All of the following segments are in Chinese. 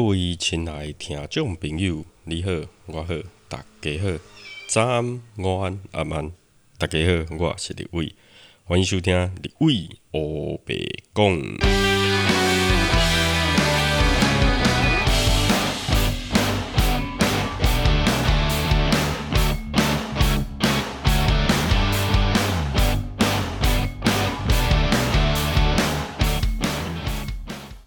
各位亲爱的听众朋友，你好，我好，大家好，早安、午安、晚安，大家好，我是李伟，欢迎收听李伟黑白讲。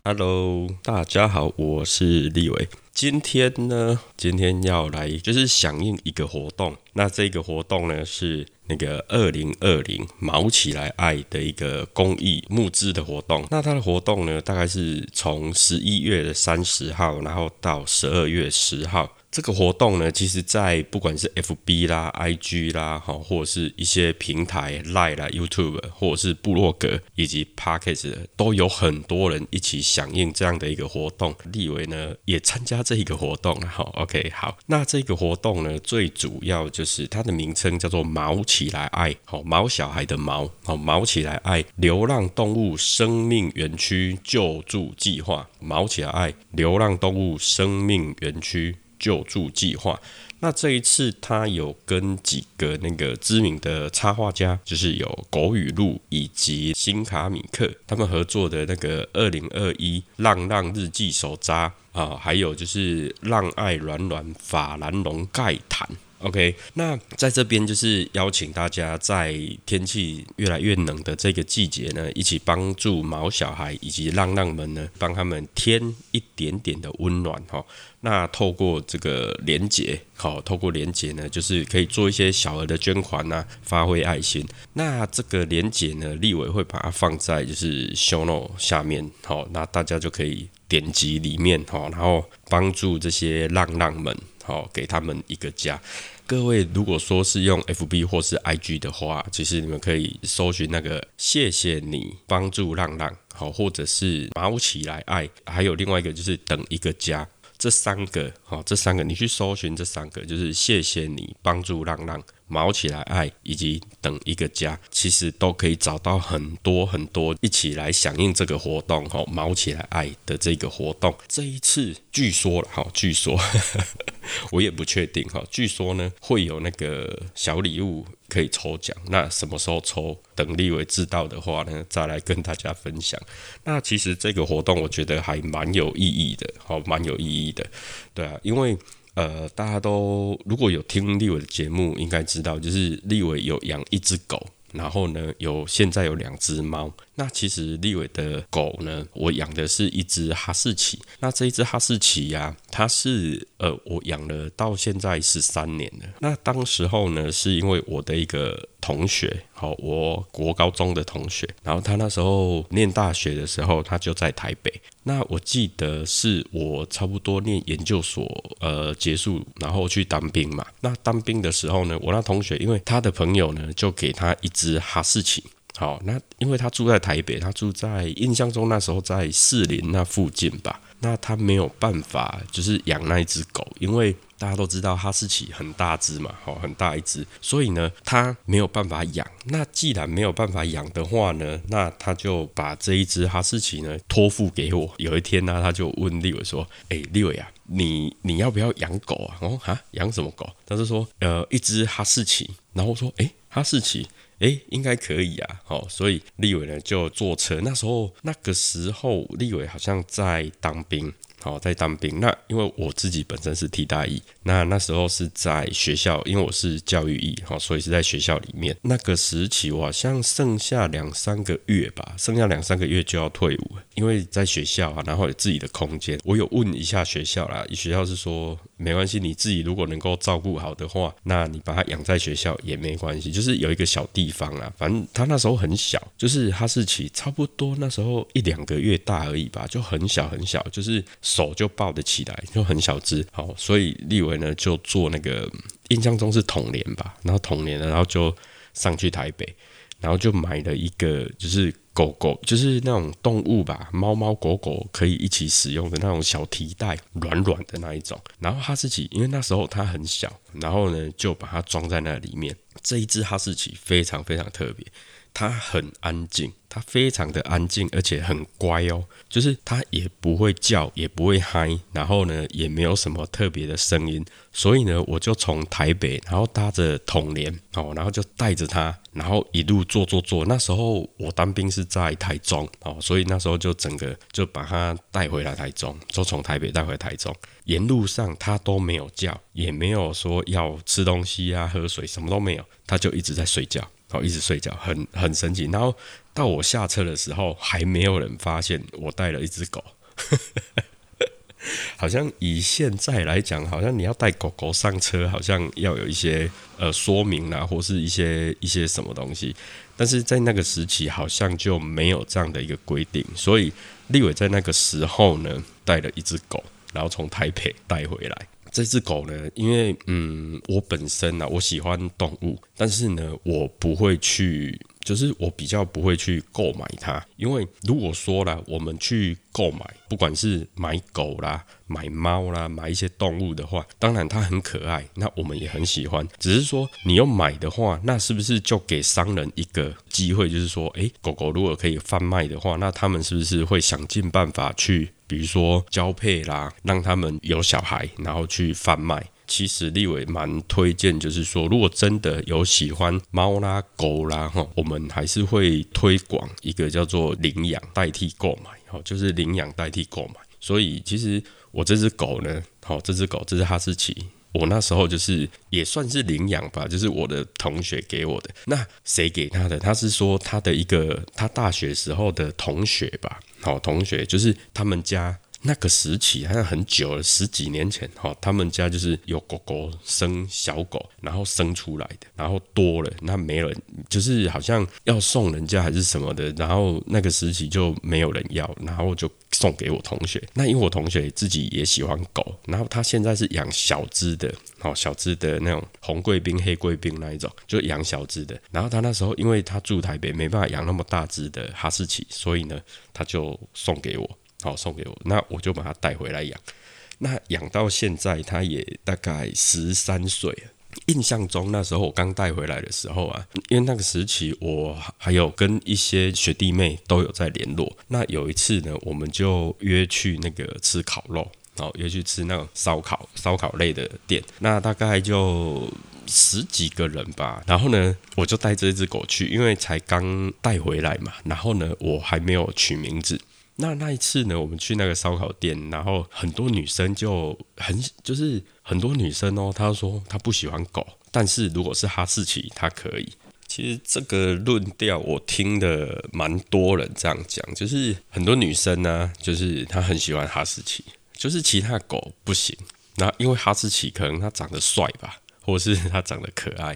Hello，大家好，我是立伟。今天呢，今天要来就是响应一个活动。那这个活动呢是那个二零二零毛起来爱的一个公益募资的活动。那它的活动呢，大概是从十一月的三十号，然后到十二月十号。这个活动呢，其实，在不管是 FB 啦、IG 啦，哈，或者是一些平台 Line 啦、YouTube，或者是部落格以及 Podcast，都有很多人一起响应这样的一个活动。立伟呢也参加这一个活动，好，OK，好。那这个活动呢，最主要就是它的名称叫做“毛起来爱”，好，毛小孩的毛，好，毛起来爱流浪动物生命园区救助计划，毛起来爱流浪动物生命园区。救助计划，那这一次他有跟几个那个知名的插画家，就是有狗语录以及新卡米克他们合作的那个二零二一浪浪日记手札啊，还有就是浪爱软软法兰绒盖毯。OK，那在这边就是邀请大家在天气越来越冷的这个季节呢，一起帮助毛小孩以及浪浪们呢，帮他们添一点点的温暖哈。那透过这个连结，好，透过连结呢，就是可以做一些小额的捐款呐、发挥爱心。那这个连结呢，立委会把它放在就是 Show No 下面，好，那大家就可以点击里面哈，然后帮助这些浪浪们，好，给他们一个家。各位如果说是用 FB 或是 IG 的话，其实你们可以搜寻那个谢谢你帮助浪浪，好，或者是毛起来爱，还有另外一个就是等一个家。这三个，好，这三个你去搜寻这三个，就是谢谢你帮助浪浪毛起来爱，以及等一个家，其实都可以找到很多很多一起来响应这个活动，哈，毛起来爱的这个活动。这一次据说了，哈，据说 我也不确定，哈，据说呢会有那个小礼物可以抽奖，那什么时候抽？等立伟知道的话呢，再来跟大家分享。那其实这个活动我觉得还蛮有意义的，好，蛮有意义的，对啊，因为呃，大家都如果有听立伟的节目，应该知道，就是立伟有养一只狗，然后呢，有现在有两只猫。那其实立伟的狗呢，我养的是一只哈士奇。那这一只哈士奇呀、它是呃，我养了到现在十三年了。那当时候呢，是因为我的一个同学，好，我国高中的同学，然后他那时候念大学的时候，他就在台北。那我记得是我差不多念研究所呃结束，然后去当兵嘛。那当兵的时候呢，我那同学因为他的朋友呢，就给他一只哈士奇。好，那因为他住在台北，他住在印象中那时候在士林那附近吧。那他没有办法，就是养那一只狗，因为大家都知道哈士奇很大只嘛，好，很大一只，所以呢，他没有办法养。那既然没有办法养的话呢，那他就把这一只哈士奇呢托付给我。有一天呢，他就问立伟说：“哎、立伟啊，你你要不要养狗啊？”哦哈，养什么狗？他就说：“呃，一只哈士奇。”然后说：“哎、哈士奇。”诶，应该可以啊，好，所以立伟呢就坐车。那时候那个时候，立伟好像在当兵，好，在当兵。那因为我自己本身是替代役，那那时候是在学校，因为我是教育役，好，所以是在学校里面。那个时期我好像剩下两三个月吧，剩下两三个月就要退伍，因为在学校啊，然后有自己的空间。我有问一下学校啦，学校是说没关系，你自己如果能够照顾好的话，那你把它养在学校也没关系，就是有一个小地方啊，反正他那时候很小，就是哈士奇差不多那时候一两个月大而已吧，就很小很小，就是手就抱得起来，就很小只。好，所以立伟呢就做那个，印象中是统联吧，然后统联，然后就上去台北，然后就买了一个就是。狗狗就是那种动物吧，猫猫狗狗可以一起使用的那种小提袋，软软的那一种。然后哈士奇，因为那时候它很小，然后呢就把它装在那里面。这一只哈士奇非常非常特别。它很安静，它非常的安静，而且很乖哦。就是它也不会叫，也不会嗨，然后呢，也没有什么特别的声音。所以呢，我就从台北，然后搭着统联哦，然后就带着它，然后一路坐坐坐。那时候我当兵是在台中哦，所以那时候就整个就把它带回来台中，就从台北带回台中。沿路上它都没有叫，也没有说要吃东西啊、喝水，什么都没有，它就一直在睡觉。哦，一直睡觉，很很神奇。然后到我下车的时候，还没有人发现我带了一只狗。好像以现在来讲，好像你要带狗狗上车，好像要有一些呃说明啦，或是一些一些什么东西。但是在那个时期，好像就没有这样的一个规定。所以立伟在那个时候呢，带了一只狗，然后从台北带回来。这只狗呢，因为嗯，我本身呢，我喜欢动物，但是呢，我不会去，就是我比较不会去购买它。因为如果说了，我们去购买，不管是买狗啦、买猫啦、买一些动物的话，当然它很可爱，那我们也很喜欢。只是说你要买的话，那是不是就给商人一个机会，就是说，诶，狗狗如果可以贩卖的话，那他们是不是会想尽办法去？比如说交配啦，让他们有小孩，然后去贩卖。其实立伟蛮推荐，就是说，如果真的有喜欢猫啦、狗啦，哈，我们还是会推广一个叫做领养代替购买，好，就是领养代替购买。所以其实我这只狗呢，好，这只狗这是哈士奇，我那时候就是也算是领养吧，就是我的同学给我的。那谁给他的？他是说他的一个他大学时候的同学吧。好，同学就是他们家那个时期，好像很久了，十几年前。哈，他们家就是有狗狗生小狗，然后生出来的，然后多了，那没人，就是好像要送人家还是什么的，然后那个时期就没有人要，然后就送给我同学。那因为我同学自己也喜欢狗，然后他现在是养小只的，好小只的那种红贵宾、黑贵宾那一种，就养小只的。然后他那时候因为他住台北，没办法养那么大只的哈士奇，所以呢，他就送给我，好送给我，那我就把它带回来养。那养到现在，它也大概十三岁。印象中那时候我刚带回来的时候啊，因为那个时期我还有跟一些学弟妹都有在联络。那有一次呢，我们就约去那个吃烤肉，然后约去吃那种烧烤、烧烤类的店。那大概就十几个人吧。然后呢，我就带这只狗去，因为才刚带回来嘛。然后呢，我还没有取名字。那那一次呢，我们去那个烧烤店，然后很多女生就很就是很多女生哦，她说她不喜欢狗，但是如果是哈士奇，她可以。其实这个论调我听的蛮多人这样讲，就是很多女生呢，就是她很喜欢哈士奇，就是其他狗不行。那因为哈士奇可能它长得帅吧，或是它长得可爱，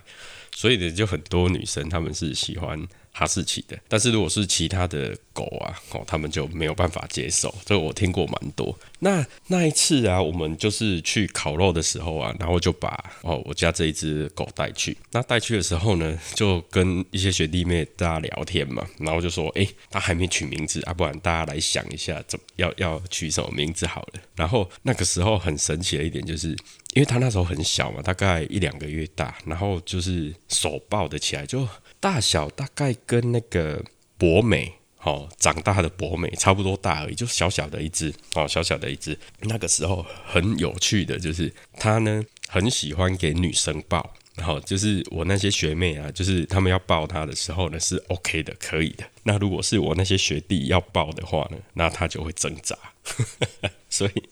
所以呢，就很多女生她们是喜欢。哈士奇的，但是如果是其他的狗啊，哦，他们就没有办法接受。这个我听过蛮多。那那一次啊，我们就是去烤肉的时候啊，然后就把哦我家这一只狗带去。那带去的时候呢，就跟一些学弟妹大家聊天嘛，然后就说，哎，他还没取名字啊，不然大家来想一下，怎么要要取什么名字好了。然后那个时候很神奇的一点就是，因为他那时候很小嘛，大概一两个月大，然后就是手抱得起来就。大小大概跟那个博美，哦，长大的博美差不多大而已，就小小的一只，哦，小小的一只。那个时候很有趣的就是，他呢很喜欢给女生抱，然后就是我那些学妹啊，就是他们要抱他的时候呢是 OK 的，可以的。那如果是我那些学弟要抱的话呢，那他就会挣扎。所以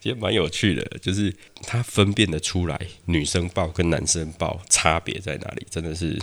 其实蛮有趣的，就是他分辨得出来女生抱跟男生抱差别在哪里，真的是。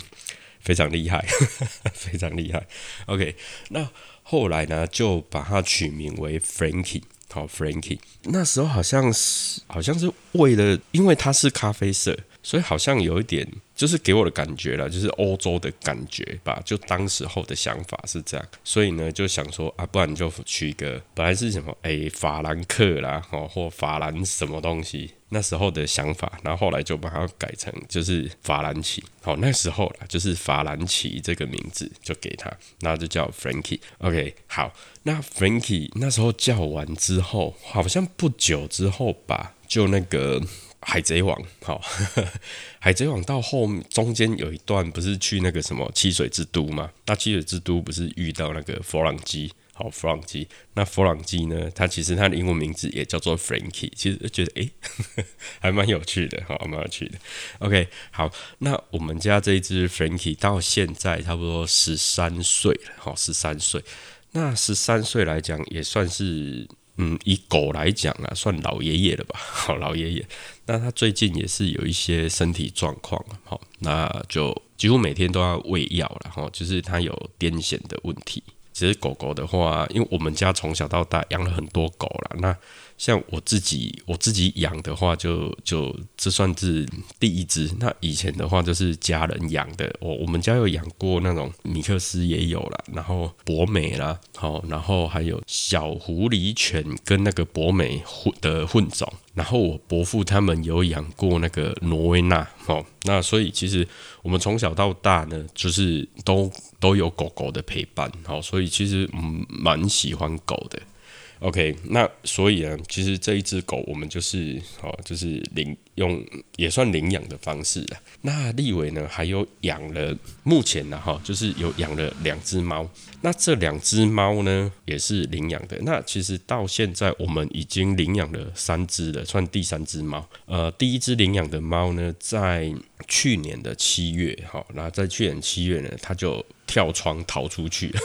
非常厉害，非常厉害。OK，那后来呢，就把它取名为 Frankie，好，Frankie。那时候好像是，好像是为了，因为它是咖啡色，所以好像有一点。就是给我的感觉了，就是欧洲的感觉吧。就当时候的想法是这样，所以呢，就想说啊，不然就取一个，本来是什么哎，法兰克啦，哦，或法兰什么东西，那时候的想法，然后后来就把它改成就是法兰奇。好，那时候啦，就是法兰奇这个名字就给他，然后就叫 Frankie。OK，好，那 Frankie 那时候叫完之后，好像不久之后吧，就那个。海贼王，好，海贼王到后中间有一段不是去那个什么七水之都吗？那七水之都不是遇到那个弗朗基？好，弗朗基。那弗朗基呢？他其实他的英文名字也叫做 Frankie。其实觉得诶，还蛮有趣的，好，蛮有趣的。OK，好，那我们家这一只 Frankie 到现在差不多十三岁了，好，十三岁。那十三岁来讲，也算是嗯，以狗来讲啊，算老爷爷了吧？好，老爷爷。那他最近也是有一些身体状况，好，那就几乎每天都要喂药了，哈，就是他有癫痫的问题。其实狗狗的话，因为我们家从小到大养了很多狗了，那。像我自己，我自己养的话，就就这算是第一只。那以前的话，就是家人养的。我我们家有养过那种米克斯也有了，然后博美啦，好，然后还有小狐狸犬跟那个博美混的混种。然后我伯父他们有养过那个挪威纳，哦，那所以其实我们从小到大呢，就是都都有狗狗的陪伴，好，所以其实嗯蛮喜欢狗的。OK，那所以呢，其实这一只狗我们就是哦，就是领用也算领养的方式了。那立伟呢，还有养了，目前呢哈，就是有养了两只猫。那这两只猫呢，也是领养的。那其实到现在我们已经领养了三只了，算第三只猫。呃，第一只领养的猫呢，在去年的七月，哈，那在去年七月呢，它就跳窗逃出去了。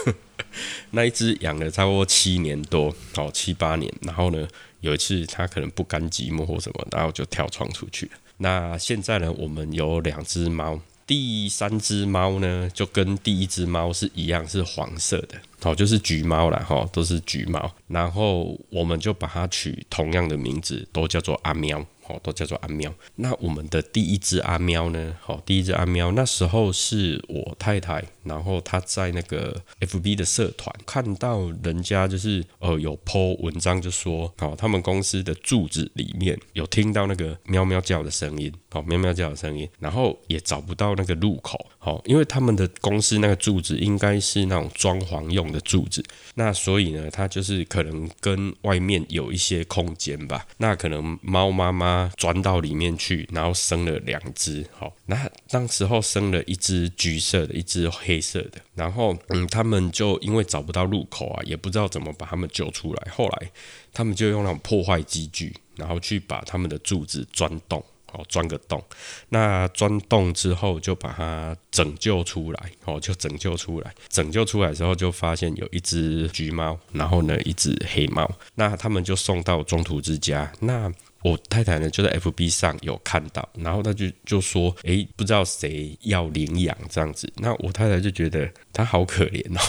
那一只养了差不多七年多，哦七八年，然后呢，有一次它可能不甘寂寞或什么，然后就跳窗出去了。那现在呢，我们有两只猫，第三只猫呢就跟第一只猫是一样，是黄色的，哦就是橘猫了哈，都是橘猫。然后我们就把它取同样的名字，都叫做阿喵。哦，都叫做阿喵。那我们的第一只阿喵呢？好，第一只阿喵那时候是我太太，然后他在那个 FB 的社团看到人家就是呃有 po 文章，就说哦，他们公司的柱子里面有听到那个喵喵叫的声音，哦，喵喵叫的声音，然后也找不到那个入口，好，因为他们的公司那个柱子应该是那种装潢用的柱子，那所以呢，它就是可能跟外面有一些空间吧，那可能猫妈妈。钻到里面去，然后生了两只，好，那当时候生了一只橘色的，一只黑黑色的，然后嗯，他们就因为找不到入口啊，也不知道怎么把他们救出来，后来他们就用那种破坏机具，然后去把他们的柱子钻洞。哦，钻个洞，那钻洞之后就把它拯救出来，哦，就拯救出来。拯救出来之后，就发现有一只橘猫，然后呢，一只黑猫。那他们就送到中途之家。那我太太呢，就在 FB 上有看到，然后她就就说：“诶，不知道谁要领养这样子。”那我太太就觉得她好可怜哦，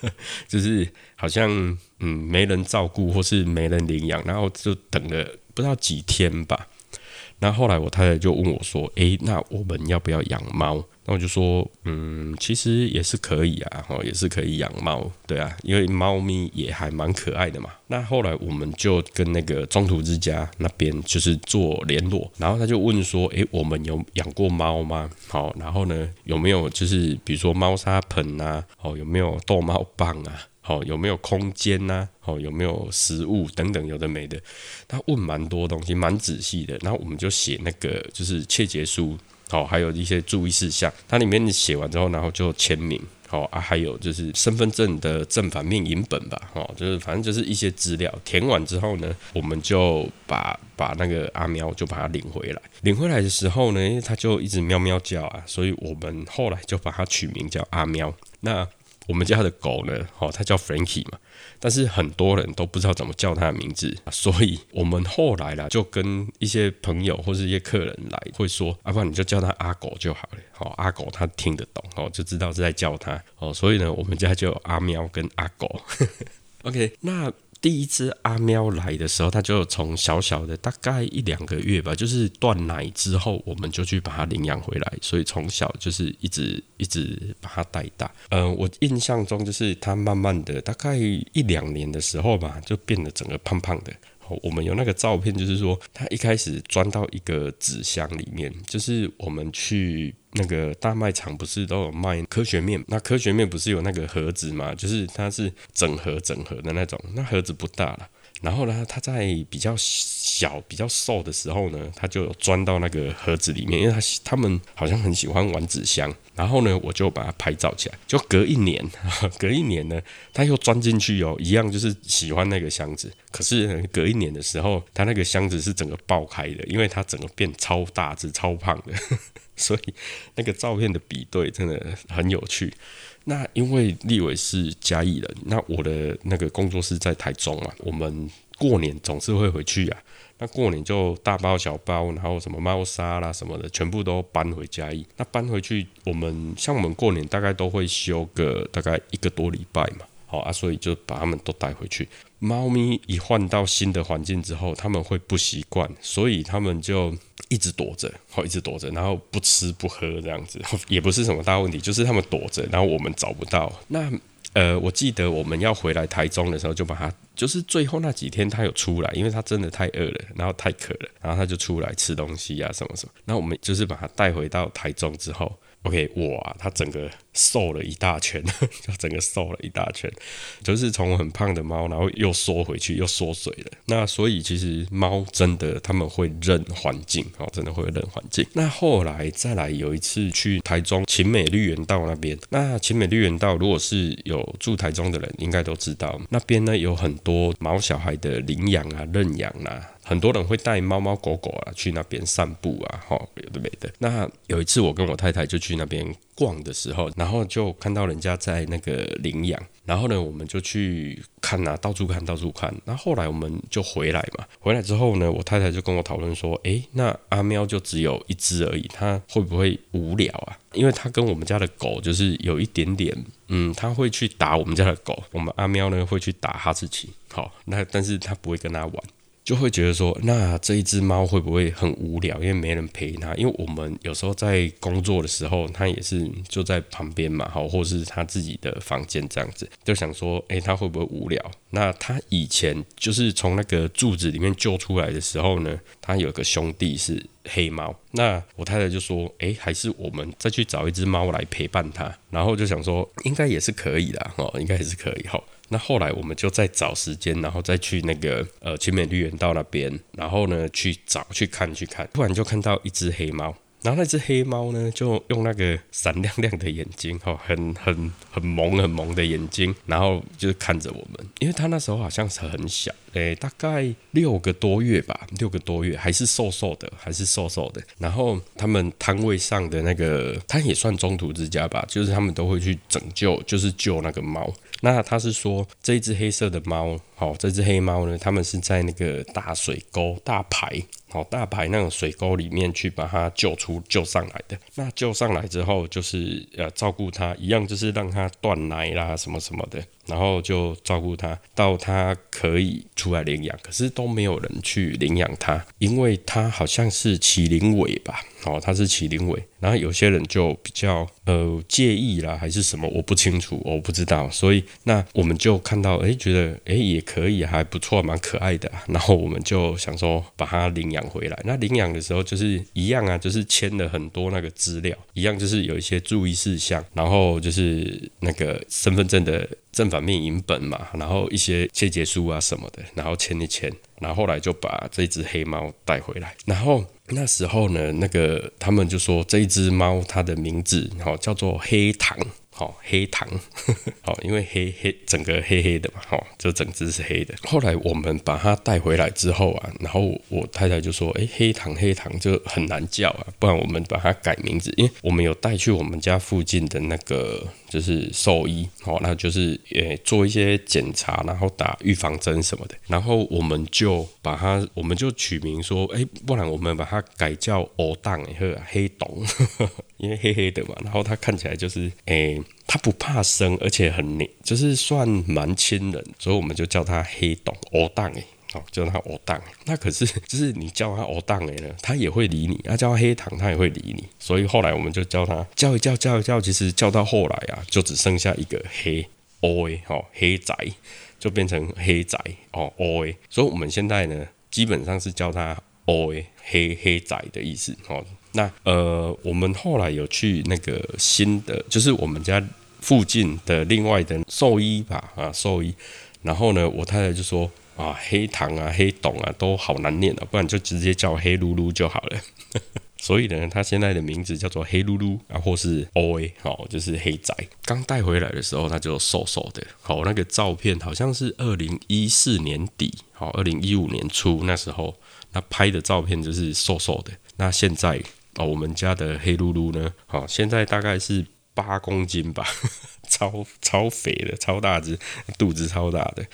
就是好像嗯没人照顾或是没人领养，然后就等了不知道几天吧。那后来我太太就问我说：“诶，那我们要不要养猫？”那我就说：“嗯，其实也是可以啊，哦，也是可以养猫，对啊，因为猫咪也还蛮可爱的嘛。”那后来我们就跟那个中途之家那边就是做联络，然后他就问说：“诶，我们有养过猫吗？好，然后呢，有没有就是比如说猫砂盆啊，哦，有没有逗猫棒啊？”哦，有没有空间呐？哦，有没有食物等等，有的没的。他问蛮多东西，蛮仔细的。然后我们就写那个就是切结书，哦，还有一些注意事项。它里面写完之后，然后就签名。哦啊，还有就是身份证的正反面影本吧。哦，就是反正就是一些资料填完之后呢，我们就把把那个阿喵就把它领回来。领回来的时候呢，因为它就一直喵喵叫啊，所以我们后来就把它取名叫阿喵。那我们家的狗呢？哦，它叫 Frankie 嘛，但是很多人都不知道怎么叫它的名字，所以我们后来啦，就跟一些朋友或是一些客人来，会说，阿不然你就叫它阿狗就好了。好，阿狗它听得懂，哦，就知道是在叫它。哦，所以呢，我们家就有阿喵跟阿狗。OK，那。第一只阿喵来的时候，它就从小小的大概一两个月吧，就是断奶之后，我们就去把它领养回来，所以从小就是一直一直把它带大。嗯，我印象中就是它慢慢的，大概一两年的时候吧，就变得整个胖胖的。我们有那个照片，就是说它一开始钻到一个纸箱里面，就是我们去那个大卖场不是都有卖科学面？那科学面不是有那个盒子嘛？就是它是整盒整盒的那种，那盒子不大了。然后呢，它在比较小、比较瘦的时候呢，它就有钻到那个盒子里面，因为它它们好像很喜欢玩纸箱。然后呢，我就把它拍照起来。就隔一年，隔一年呢，它又钻进去哦，一样就是喜欢那个箱子。可是隔一年的时候，它那个箱子是整个爆开的，因为它整个变超大只、超胖的。所以那个照片的比对真的很有趣。那因为立伟是嘉义人，那我的那个工作室在台中嘛，我们过年总是会回去啊。那过年就大包小包，然后什么猫砂啦什么的，全部都搬回嘉义。那搬回去，我们像我们过年大概都会休个大概一个多礼拜嘛，好啊，所以就把他们都带回去。猫咪一换到新的环境之后，他们会不习惯，所以他们就一直躲着，好一直躲着，然后不吃不喝这样子，也不是什么大问题，就是他们躲着，然后我们找不到。那呃，我记得我们要回来台中的时候，就把它，就是最后那几天它有出来，因为它真的太饿了，然后太渴了，然后它就出来吃东西啊，什么什么。那我们就是把它带回到台中之后。OK，哇，它整个瘦了一大圈，就整个瘦了一大圈，就是从很胖的猫，然后又缩回去，又缩水了。那所以其实猫真的他们会认环境，哦，真的会认环境。那后来再来有一次去台中秦美绿园道那边，那秦美绿园道如果是有住台中的人，应该都知道那边呢有很多毛小孩的领养啊、认养啊。很多人会带猫猫狗狗啊去那边散步啊，哈，有的没的。那有一次我跟我太太就去那边逛的时候，然后就看到人家在那个领养，然后呢，我们就去看啊，到处看，到处看。那后来我们就回来嘛，回来之后呢，我太太就跟我讨论说，诶，那阿喵就只有一只而已，它会不会无聊啊？因为它跟我们家的狗就是有一点点，嗯，它会去打我们家的狗，我们阿喵呢会去打哈士奇，好，那但是它不会跟它玩。就会觉得说，那这一只猫会不会很无聊？因为没人陪它。因为我们有时候在工作的时候，它也是就在旁边嘛，好，或是它自己的房间这样子，就想说，诶，它会不会无聊？那它以前就是从那个柱子里面救出来的时候呢，它有个兄弟是黑猫。那我太太就说，诶，还是我们再去找一只猫来陪伴它。然后就想说，应该也是可以的，哦，应该也是可以，哈。那后来我们就再找时间，然后再去那个呃青美绿园道那边，然后呢去找去看去看，突然就看到一只黑猫。然后那只黑猫呢，就用那个闪亮亮的眼睛，哈，很很很萌很萌的眼睛，然后就看着我们。因为它那时候好像是很小，诶，大概六个多月吧，六个多月，还是瘦瘦的，还是瘦瘦的。然后他们摊位上的那个，它也算中途之家吧，就是他们都会去拯救，就是救那个猫。那他是说，这只黑色的猫，好，这只黑猫呢，他们是在那个大水沟、大排。好大排那种水沟里面去把它救出救上来的，那救上来之后就是呃照顾它，一样就是让它断奶啦什么什么的。然后就照顾它，到它可以出来领养，可是都没有人去领养它，因为它好像是麒麟尾吧？哦，它是麒麟尾。然后有些人就比较呃介意啦，还是什么？我不清楚，我不知道。所以那我们就看到，哎，觉得哎也可以，还不错，蛮可爱的。然后我们就想说把它领养回来。那领养的时候就是一样啊，就是签了很多那个资料，一样就是有一些注意事项，然后就是那个身份证的。正反面影本嘛，然后一些切结书啊什么的，然后签一签，然后后来就把这只黑猫带回来。然后那时候呢，那个他们就说这一只猫它的名字好叫做黑糖。好黑糖，好，因为黑黑整个黑黑的嘛，好，就整只是黑的。后来我们把它带回来之后啊，然后我太太就说：“哎，黑糖黑糖就很难叫啊，不然我们把它改名字。”因为我们有带去我们家附近的那个就是兽医，好，那就是呃做一些检查，然后打预防针什么的。然后我们就把它，我们就取名说：“哎，不然我们把它改叫欧当和黑董。” 因为黑黑的嘛，然后它看起来就是，诶，它不怕生，而且很黏，就是算蛮亲人，所以我们就叫它黑董欧当诶，好，叫它欧当。那可是，就是你叫它欧当诶呢，它也会理你；，啊，叫它黑糖，它也会理你。所以后来我们就叫它叫一叫，叫一叫，其实叫到后来啊，就只剩下一个黑欧诶，哦，黑仔就变成黑仔哦，欧诶。所以我们现在呢，基本上是叫它欧诶，黑黑仔的意思，哦。那呃，我们后来有去那个新的，就是我们家附近的另外的兽医吧，啊，兽医。然后呢，我太太就说：“啊，黑糖啊，黑董啊，都好难念啊，不然就直接叫黑噜噜就好了。所以呢，他现在的名字叫做黑噜噜啊，或是 O A，好，就是黑仔。刚带回来的时候，他就瘦瘦的，好，那个照片好像是二零一四年底，好，二零一五年初那时候，那拍的照片就是瘦瘦的。那现在哦，我们家的黑噜噜呢，好，现在大概是八公斤吧。超超肥的，超大只，肚子超大的，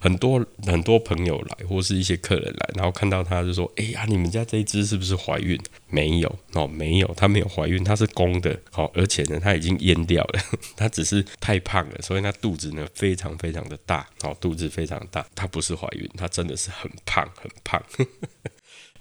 很多很多朋友来，或是一些客人来，然后看到他就说：“哎呀，你们家这一只是不是怀孕？”没有哦，没有，它没有怀孕，它是公的。好，而且呢，它已经阉掉了，它只是太胖了，所以它肚子呢非常非常的大，好，肚子非常大，它不是怀孕，它真的是很胖很胖。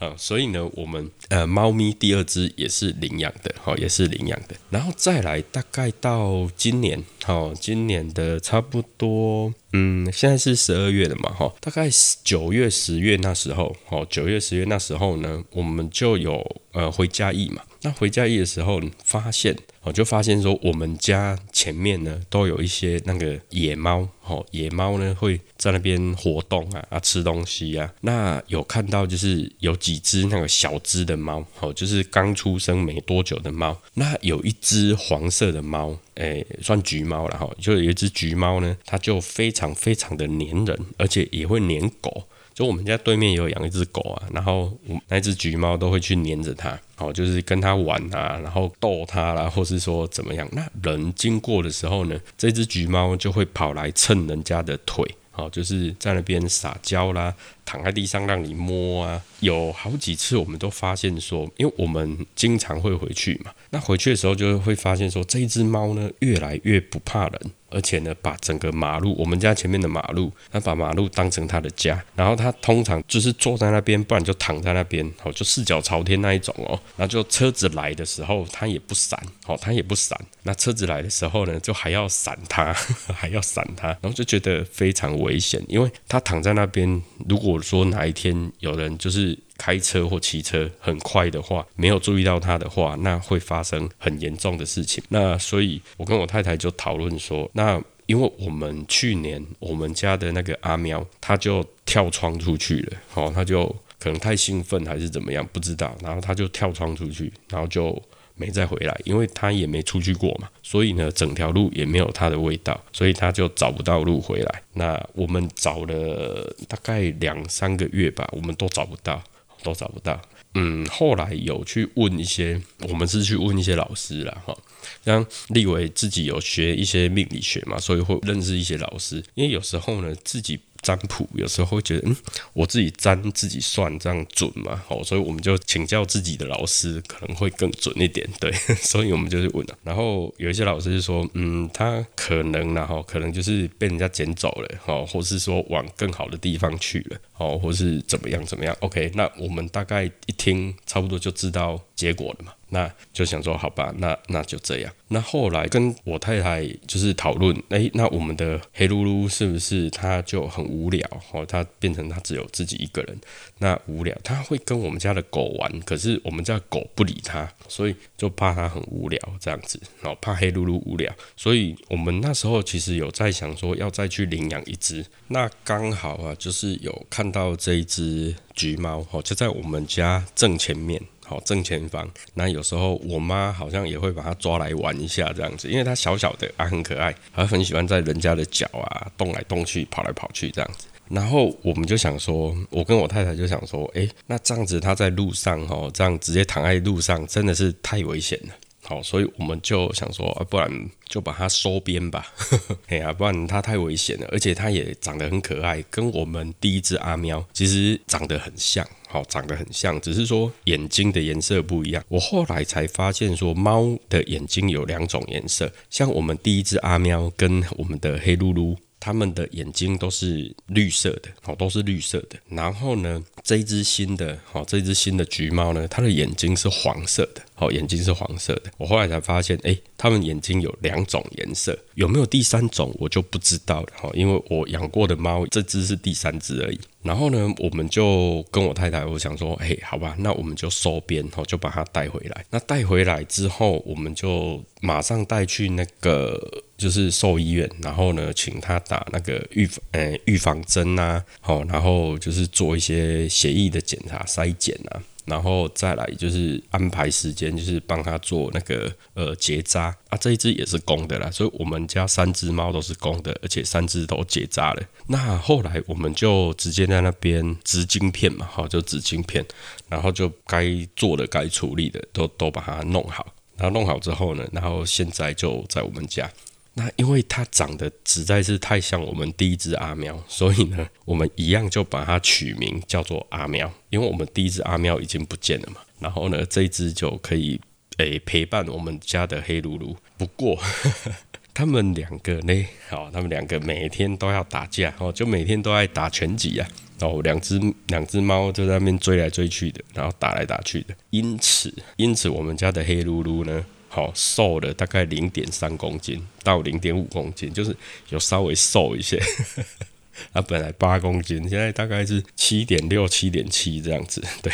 啊，所以呢，我们呃，猫咪第二只也是领养的，好，也是领养的。然后再来，大概到今年，好，今年的差不多，嗯，现在是十二月了嘛，哈，大概九月、十月那时候，好，九月、十月那时候呢，我们就有呃回家义嘛。那回家义的时候，发现。我就发现说，我们家前面呢都有一些那个野猫，哦，野猫呢会在那边活动啊，啊吃东西啊。那有看到就是有几只那个小只的猫，哦，就是刚出生没多久的猫。那有一只黄色的猫，诶，算橘猫了哈，就有一只橘猫呢，它就非常非常的粘人，而且也会粘狗。就我们家对面也有养一只狗啊，然后那只橘猫都会去黏着它，哦，就是跟它玩啊，然后逗它啦，或是说怎么样。那人经过的时候呢，这只橘猫就会跑来蹭人家的腿，哦，就是在那边撒娇啦。躺在地上让你摸啊，有好几次我们都发现说，因为我们经常会回去嘛，那回去的时候就会发现说，这只猫呢越来越不怕人，而且呢把整个马路，我们家前面的马路，它把马路当成它的家，然后它通常就是坐在那边，不然就躺在那边，好就四脚朝天那一种哦，然后就车子来的时候它也不闪，好它也不闪，那车子来的时候呢就还要闪它，还要闪它，然后就觉得非常危险，因为它躺在那边如果。说哪一天有人就是开车或骑车很快的话，没有注意到它的话，那会发生很严重的事情。那所以，我跟我太太就讨论说，那因为我们去年我们家的那个阿喵，它就跳窗出去了，哦，它就可能太兴奋还是怎么样，不知道，然后它就跳窗出去，然后就。没再回来，因为他也没出去过嘛，所以呢，整条路也没有他的味道，所以他就找不到路回来。那我们找了大概两三个月吧，我们都找不到，都找不到。嗯，后来有去问一些，我们是去问一些老师了哈，像立伟自己有学一些命理学嘛，所以会认识一些老师，因为有时候呢自己。占卜有时候会觉得，嗯，我自己占自己算这样准嘛？哦，所以我们就请教自己的老师，可能会更准一点。对，所以我们就是问了。然后有一些老师就说，嗯，他可能然后可能就是被人家捡走了，哦，或是说往更好的地方去了，哦，或是怎么样怎么样。OK，那我们大概一听，差不多就知道结果了嘛。那就想说，好吧，那那就这样。那后来跟我太太就是讨论，哎，那我们的黑噜噜是不是他就很无聊？哦，他变成他只有自己一个人，那无聊，他会跟我们家的狗玩，可是我们家狗不理他，所以就怕他很无聊这样子，然后怕黑噜噜无聊，所以我们那时候其实有在想说要再去领养一只。那刚好啊，就是有看到这一只橘猫，哦，就在我们家正前面。好，正前方。那有时候我妈好像也会把它抓来玩一下，这样子，因为它小小的啊，很可爱，还很喜欢在人家的脚啊动来动去，跑来跑去这样子。然后我们就想说，我跟我太太就想说，哎，那这样子它在路上哦，这样直接躺在路上，真的是太危险了。好，所以我们就想说，啊，不然就把它收编吧。哎呀，不然它太危险了，而且它也长得很可爱，跟我们第一只阿喵其实长得很像。好，长得很像，只是说眼睛的颜色不一样。我后来才发现，说猫的眼睛有两种颜色，像我们第一只阿喵跟我们的黑噜噜，它们的眼睛都是绿色的，好，都是绿色的。然后呢，这一只新的，好，这只新的橘猫呢，它的眼睛是黄色的。好，眼睛是黄色的。我后来才发现，哎，他们眼睛有两种颜色，有没有第三种我就不知道了哈，因为我养过的猫，这只是第三只而已。然后呢，我们就跟我太太，我想说，哎，好吧，那我们就收编，哦，就把它带回来。那带回来之后，我们就马上带去那个就是兽医院，然后呢，请他打那个预呃预防针啊，好，然后就是做一些血液的检查、筛检啊。然后再来就是安排时间，就是帮他做那个呃结扎啊，这一只也是公的啦，所以我们家三只猫都是公的，而且三只都结扎了。那后来我们就直接在那边植晶片嘛，好就植晶片，然后就该做的、该处理的都都把它弄好，然后弄好之后呢，然后现在就在我们家。那因为它长得实在是太像我们第一只阿喵，所以呢，我们一样就把它取名叫做阿喵。因为我们第一只阿喵已经不见了嘛，然后呢，这一只就可以诶陪伴我们家的黑噜噜。不过 他们两个呢，好，他们两个每天都要打架哦，就每天都爱打拳击啊。哦，两只两只猫就在那边追来追去的，然后打来打去的。因此，因此我们家的黑噜噜呢。好瘦了，大概零点三公斤到零点五公斤，就是有稍微瘦一些。啊本来八公斤，现在大概是七点六、七点七这样子，对。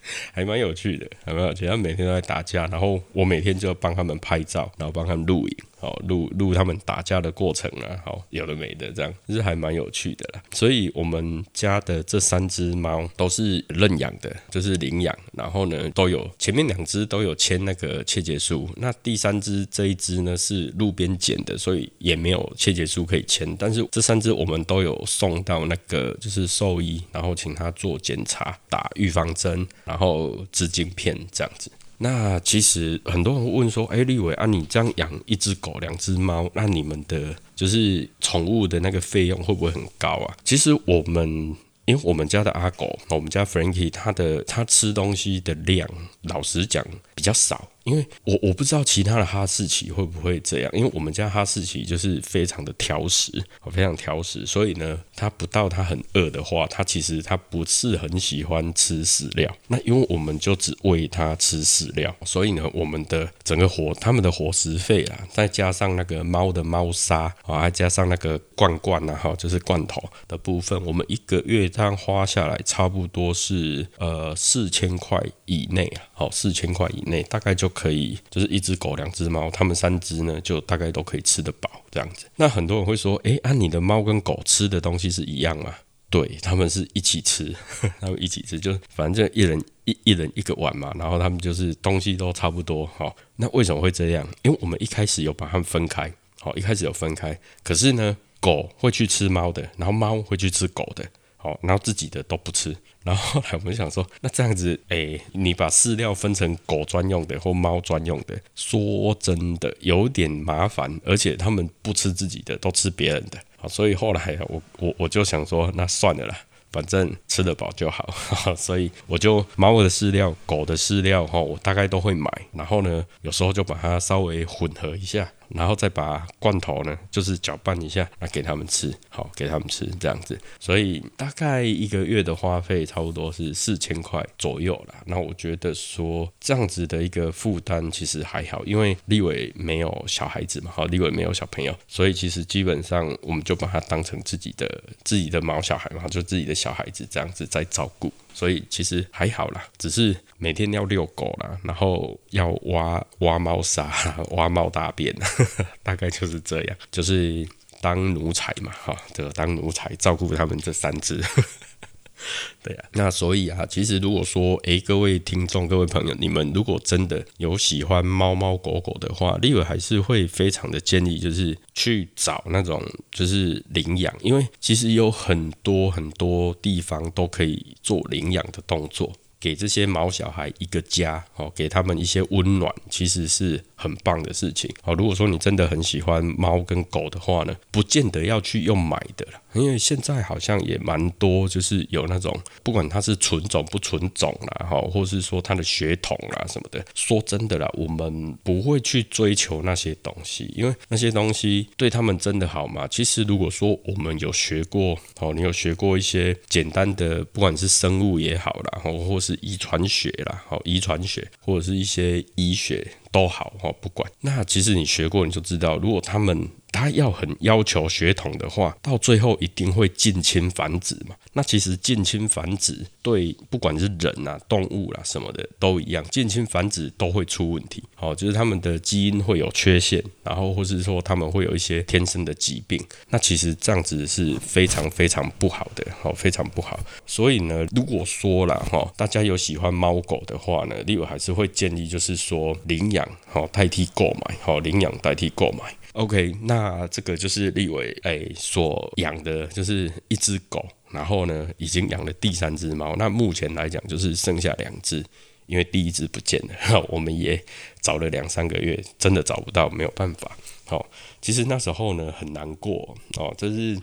还蛮有趣的，还蛮有趣。他每天都在打架，然后我每天就帮他们拍照，然后帮他们录影，好录录他们打架的过程啊，好有的没的这样，是还蛮有趣的啦。所以我们家的这三只猫都是认养的，就是领养，然后呢都有前面两只都有签那个切结书，那第三只这一只呢是路边捡的，所以也没有切结书可以签。但是这三只我们都有送到那个就是兽医，然后请他做检查，打预防针。然后资金片这样子，那其实很多人问说，哎，立伟啊，你这样养一只狗、两只猫，那你们的就是宠物的那个费用会不会很高啊？其实我们。因为我们家的阿狗，我们家 Frankie，它的它吃东西的量，老实讲比较少。因为我我不知道其他的哈士奇会不会这样，因为我们家哈士奇就是非常的挑食，非常挑食，所以呢，它不到它很饿的话，它其实它不是很喜欢吃饲料。那因为我们就只喂它吃饲料，所以呢，我们的整个伙他们的伙食费啊，再加上那个猫的猫砂啊，还加上那个罐罐啊，哈，就是罐头的部分，我们一个月这样花下来，差不多是呃四千块以内啊，好，四千块以内，大概就。可以，就是一只狗，两只猫，它们三只呢，就大概都可以吃得饱这样子。那很多人会说，诶，啊，你的猫跟狗吃的东西是一样吗？对，他们是一起吃，他们一起吃，就反正一人一一人一个碗嘛，然后他们就是东西都差不多。好，那为什么会这样？因为我们一开始有把它们分开，好，一开始有分开，可是呢，狗会去吃猫的，然后猫会去吃狗的。好，然后自己的都不吃，然后后来我们想说，那这样子，哎，你把饲料分成狗专用的或猫专用的，说真的有点麻烦，而且他们不吃自己的，都吃别人的，好，所以后来我我我就想说，那算了啦，反正吃得饱就好，所以我就猫的饲料、狗的饲料，哈，我大概都会买，然后呢，有时候就把它稍微混合一下。然后再把罐头呢，就是搅拌一下，那给他们吃，好给他们吃这样子。所以大概一个月的花费差不多是四千块左右啦。那我觉得说这样子的一个负担其实还好，因为立伟没有小孩子嘛，好立伟没有小朋友，所以其实基本上我们就把它当成自己的自己的毛小孩嘛，就自己的小孩子这样子在照顾。所以其实还好啦，只是每天要遛狗啦，然后要挖挖猫砂、挖猫大便，大概就是这样，就是当奴才嘛，哈，这个当奴才照顾他们这三只。对啊，那所以啊，其实如果说，诶，各位听众、各位朋友，你们如果真的有喜欢猫猫狗狗的话，立伟还是会非常的建议，就是去找那种就是领养，因为其实有很多很多地方都可以做领养的动作。给这些毛小孩一个家，哦，给他们一些温暖，其实是很棒的事情。好，如果说你真的很喜欢猫跟狗的话呢，不见得要去用买的了，因为现在好像也蛮多，就是有那种不管它是纯种不纯种啦，哈，或是说它的血统啦什么的。说真的啦，我们不会去追求那些东西，因为那些东西对他们真的好吗？其实如果说我们有学过，哦，你有学过一些简单的，不管是生物也好啦，或或是遗传学啦，好，遗传学或者是一些医学都好，哈，不管。那其实你学过，你就知道，如果他们。他要很要求血统的话，到最后一定会近亲繁殖嘛？那其实近亲繁殖对不管是人啊、动物啦什么的都一样，近亲繁殖都会出问题。好，就是他们的基因会有缺陷，然后或是说他们会有一些天生的疾病。那其实这样子是非常非常不好的，好，非常不好。所以呢，如果说了哈，大家有喜欢猫狗的话呢，例如还是会建议就是说领养，好代替购买，好领养代替购买。OK，那这个就是立伟哎所养的，就是一只狗，然后呢已经养了第三只猫，那目前来讲就是剩下两只，因为第一只不见了，我们也找了两三个月，真的找不到，没有办法。好，其实那时候呢很难过哦，就是。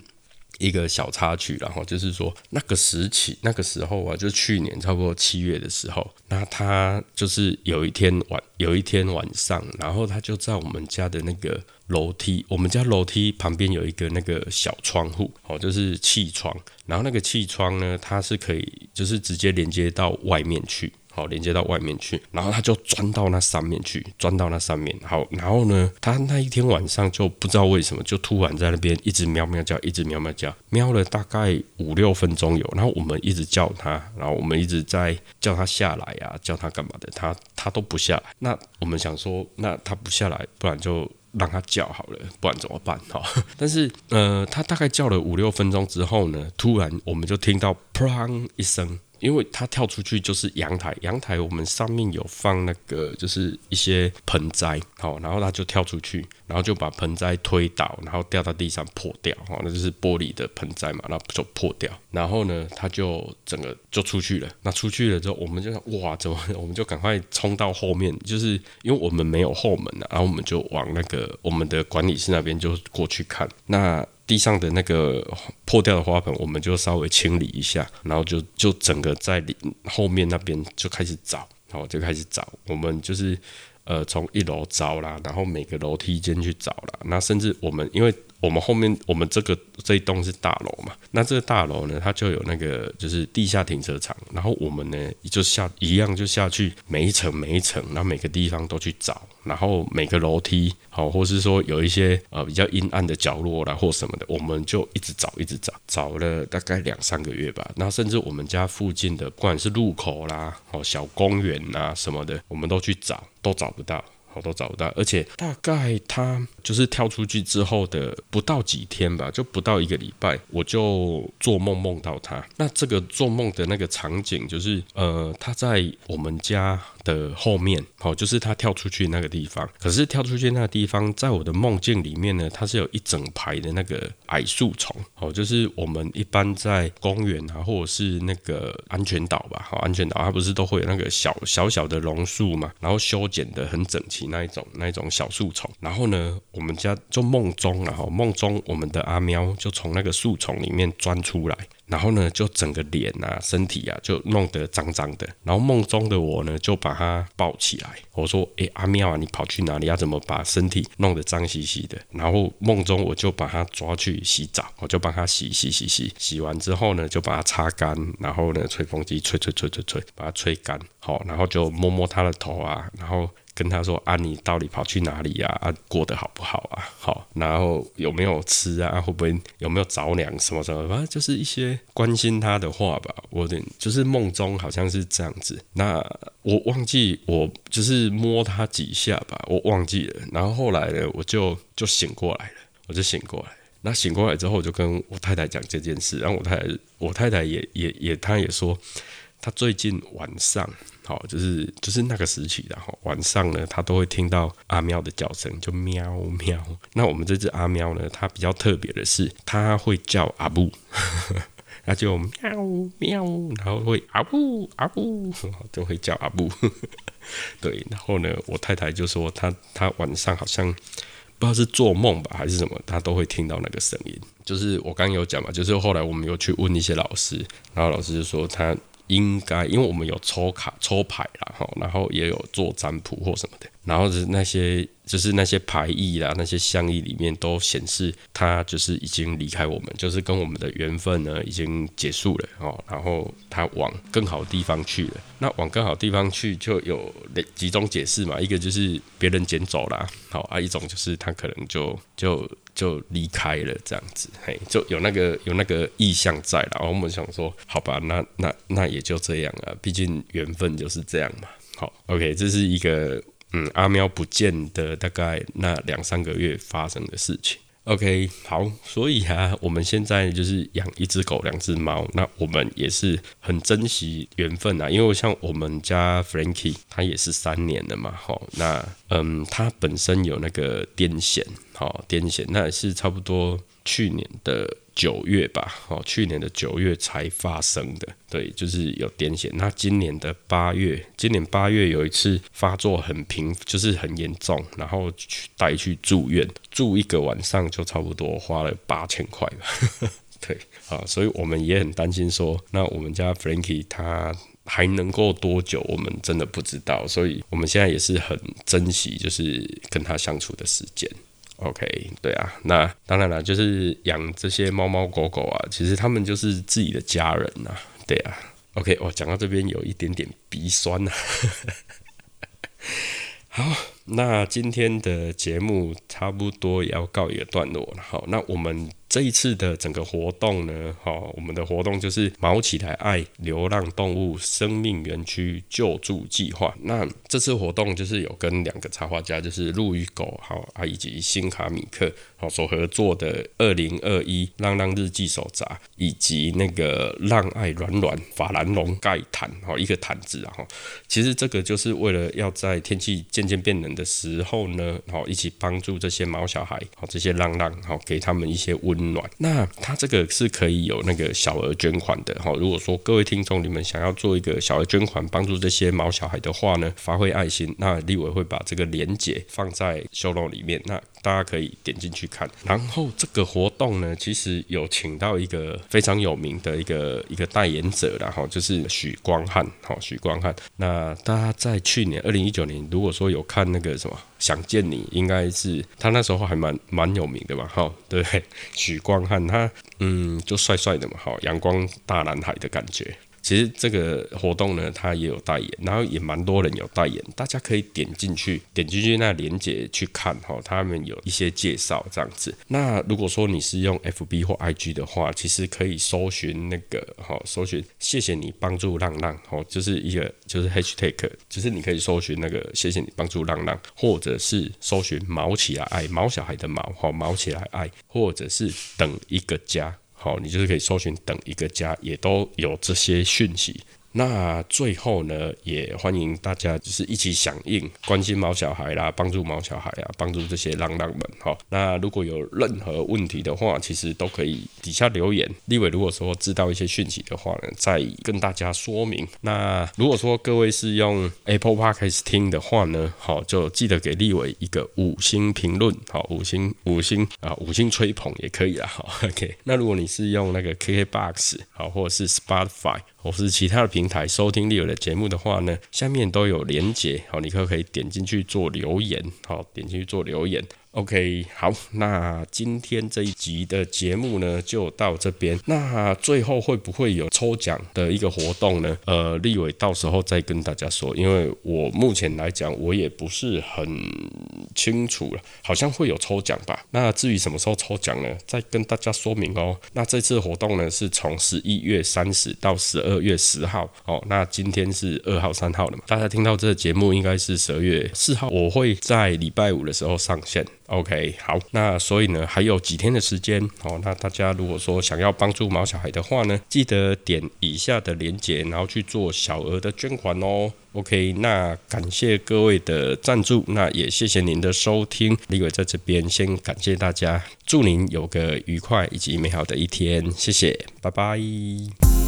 一个小插曲，然后就是说那个时期，那个时候啊，就去年差不多七月的时候，那他就是有一天晚，有一天晚上，然后他就在我们家的那个楼梯，我们家楼梯旁边有一个那个小窗户，哦，就是气窗，然后那个气窗呢，它是可以就是直接连接到外面去。好，连接到外面去，然后他就钻到那上面去，钻到那上面。好，然后呢，他那一天晚上就不知道为什么，就突然在那边一直喵喵叫，一直喵喵叫，喵了大概五六分钟有。然后我们一直叫他，然后我们一直在叫他下来呀，叫他干嘛的，他他都不下来。那我们想说，那他不下来，不然就让他叫好了，不然怎么办？哈，但是呃，他大概叫了五六分钟之后呢，突然我们就听到砰一声。因为他跳出去就是阳台，阳台我们上面有放那个就是一些盆栽，好，然后他就跳出去，然后就把盆栽推倒，然后掉到地上破掉，哈，那就是玻璃的盆栽嘛，那就破掉，然后呢，他就整个就出去了。那出去了之后，我们就哇，怎么？我们就赶快冲到后面，就是因为我们没有后门啊，然后我们就往那个我们的管理室那边就过去看那。地上的那个破掉的花盆，我们就稍微清理一下，然后就就整个在里后面那边就开始找，然后就开始找。我们就是呃从一楼找啦，然后每个楼梯间去找啦，那甚至我们因为。我们后面，我们这个这一栋是大楼嘛？那这个大楼呢，它就有那个就是地下停车场。然后我们呢，就下一样就下去每一层每一层，然后每个地方都去找，然后每个楼梯好，或是说有一些呃比较阴暗的角落啦或什么的，我们就一直找一直找，找了大概两三个月吧。然后甚至我们家附近的，不管是路口啦、哦小公园啊什么的，我们都去找，都找不到。我都找不到，而且大概他就是跳出去之后的不到几天吧，就不到一个礼拜，我就做梦梦到他。那这个做梦的那个场景就是，呃，他在我们家。的后面，好，就是他跳出去那个地方。可是跳出去那个地方，在我的梦境里面呢，它是有一整排的那个矮树丛，好，就是我们一般在公园啊，或者是那个安全岛吧，好，安全岛它不是都会有那个小小小的榕树嘛，然后修剪的很整齐那一种那一种小树丛。然后呢，我们家就梦中，然后梦中我们的阿喵就从那个树丛里面钻出来。然后呢，就整个脸啊、身体啊，就弄得脏脏的。然后梦中的我呢，就把它抱起来。我说：“哎，阿妙啊，你跑去哪里？要怎么把身体弄得脏兮兮的？”然后梦中我就把它抓去洗澡，我就帮它洗洗洗洗。洗完之后呢，就把它擦干，然后呢，吹风机吹吹吹吹吹，把它吹干。好，然后就摸摸它的头啊，然后。跟他说啊，你到底跑去哪里呀？啊，过得好不好啊？好，然后有没有吃啊？会不会有没有着凉什么什么？反正就是一些关心他的话吧。我的就是梦中好像是这样子。那我忘记我就是摸他几下吧，我忘记了。然后后来呢，我就就醒过来了，我就醒过来。那醒过来之后，我就跟我太太讲这件事。然后我太太，我太太也也也，她也说，她最近晚上。好，就是就是那个时期的哈，晚上呢，他都会听到阿喵的叫声，就喵喵。那我们这只阿喵呢，它比较特别的是，它会叫阿布，它就喵喵，然后会阿布阿布，就会叫阿布。对，然后呢，我太太就说，她她晚上好像不知道是做梦吧还是什么，她都会听到那个声音。就是我刚刚有讲嘛，就是后来我们有去问一些老师，然后老师就说他应该，因为我们有抽卡抽牌啦，哈，然后也有做占卜或什么的，然后是那些。就是那些牌意啦，那些相意里面都显示他就是已经离开我们，就是跟我们的缘分呢已经结束了哦。然后他往更好地方去了。那往更好地方去就有几种解释嘛，一个就是别人捡走了，好啊，一种就是他可能就就就离开了这样子，嘿，就有那个有那个意向在了。然后我们想说，好吧，那那那也就这样啊，毕竟缘分就是这样嘛。好，OK，这是一个。嗯，阿喵不见的大概那两三个月发生的事情。OK，好，所以啊，我们现在就是养一只狗，两只猫，那我们也是很珍惜缘分啊。因为像我们家 Frankie，他也是三年了嘛，好，那嗯，他本身有那个癫痫，好，癫痫，那也是差不多去年的。九月吧，哦，去年的九月才发生的，对，就是有癫痫。那今年的八月，今年八月有一次发作很频，就是很严重，然后去带去住院，住一个晚上就差不多花了八千块吧。对，啊，所以我们也很担心说，那我们家 Frankie 他还能够多久？我们真的不知道，所以我们现在也是很珍惜，就是跟他相处的时间。OK，对啊，那当然了，就是养这些猫猫狗狗啊，其实他们就是自己的家人呐，对啊。OK，我讲到这边有一点点鼻酸呐。好，那今天的节目差不多也要告一个段落了。好，那我们。这一次的整个活动呢，好，我们的活动就是“毛起来爱流浪动物生命园区救助计划”。那这次活动就是有跟两个插画家，就是陆与狗，好啊，以及新卡米克，好所合作的二零二一浪浪日记手札，以及那个浪爱软软法兰绒盖毯，好一个毯子，然后其实这个就是为了要在天气渐渐变冷的时候呢，好一起帮助这些毛小孩，好这些浪浪，好给他们一些温。暖，那它这个是可以有那个小额捐款的哈。如果说各位听众你们想要做一个小额捐款，帮助这些毛小孩的话呢，发挥爱心，那立委会把这个连接放在 show 里面，那大家可以点进去看。然后这个活动呢，其实有请到一个非常有名的一个一个代言者然后就是许光汉，好，许光汉。那大家在去年二零一九年，如果说有看那个什么。想见你，应该是他那时候还蛮蛮有名的嘛，哈，对不对？许光汉他，嗯，就帅帅的嘛，哈，阳光大男孩的感觉。其实这个活动呢，它也有代言，然后也蛮多人有代言，大家可以点进去，点进去那链接去看哈，他们有一些介绍这样子。那如果说你是用 FB 或 IG 的话，其实可以搜寻那个哈，搜寻谢谢你帮助浪浪哦，就是一个就是 Hashtag，就是你可以搜寻那个谢谢你帮助浪浪，或者是搜寻毛起来爱毛小孩的毛哈，毛起来爱，或者是等一个家。好，你就是可以搜寻等一个家，也都有这些讯息。那最后呢，也欢迎大家就是一起响应，关心毛小孩啦，帮助毛小孩啊，帮助这些浪浪们。哈，那如果有任何问题的话，其实都可以底下留言。立伟如果说知道一些讯息的话呢，再跟大家说明。那如果说各位是用 Apple Podcast 听的话呢，好，就记得给立伟一个五星评论，好，五星五星啊，五星吹捧也可以啊。好，OK。那如果你是用那个 KKBox 好，或者是 Spotify。或是其他的平台收听利友的节目的话呢，下面都有连结，好，你可可以点进去做留言，好，点进去做留言。OK，好，那今天这一集的节目呢，就到这边。那最后会不会有抽奖的一个活动呢？呃，立伟到时候再跟大家说，因为我目前来讲，我也不是很清楚了，好像会有抽奖吧。那至于什么时候抽奖呢？再跟大家说明哦。那这次活动呢，是从十一月三十到十二月十号。哦，那今天是二号、三号了嘛？大家听到这个节目应该是十二月四号，我会在礼拜五的时候上线。OK，好，那所以呢，还有几天的时间哦。那大家如果说想要帮助毛小孩的话呢，记得点以下的链接，然后去做小额的捐款哦。OK，那感谢各位的赞助，那也谢谢您的收听。李伟在这边先感谢大家，祝您有个愉快以及美好的一天，谢谢，拜拜。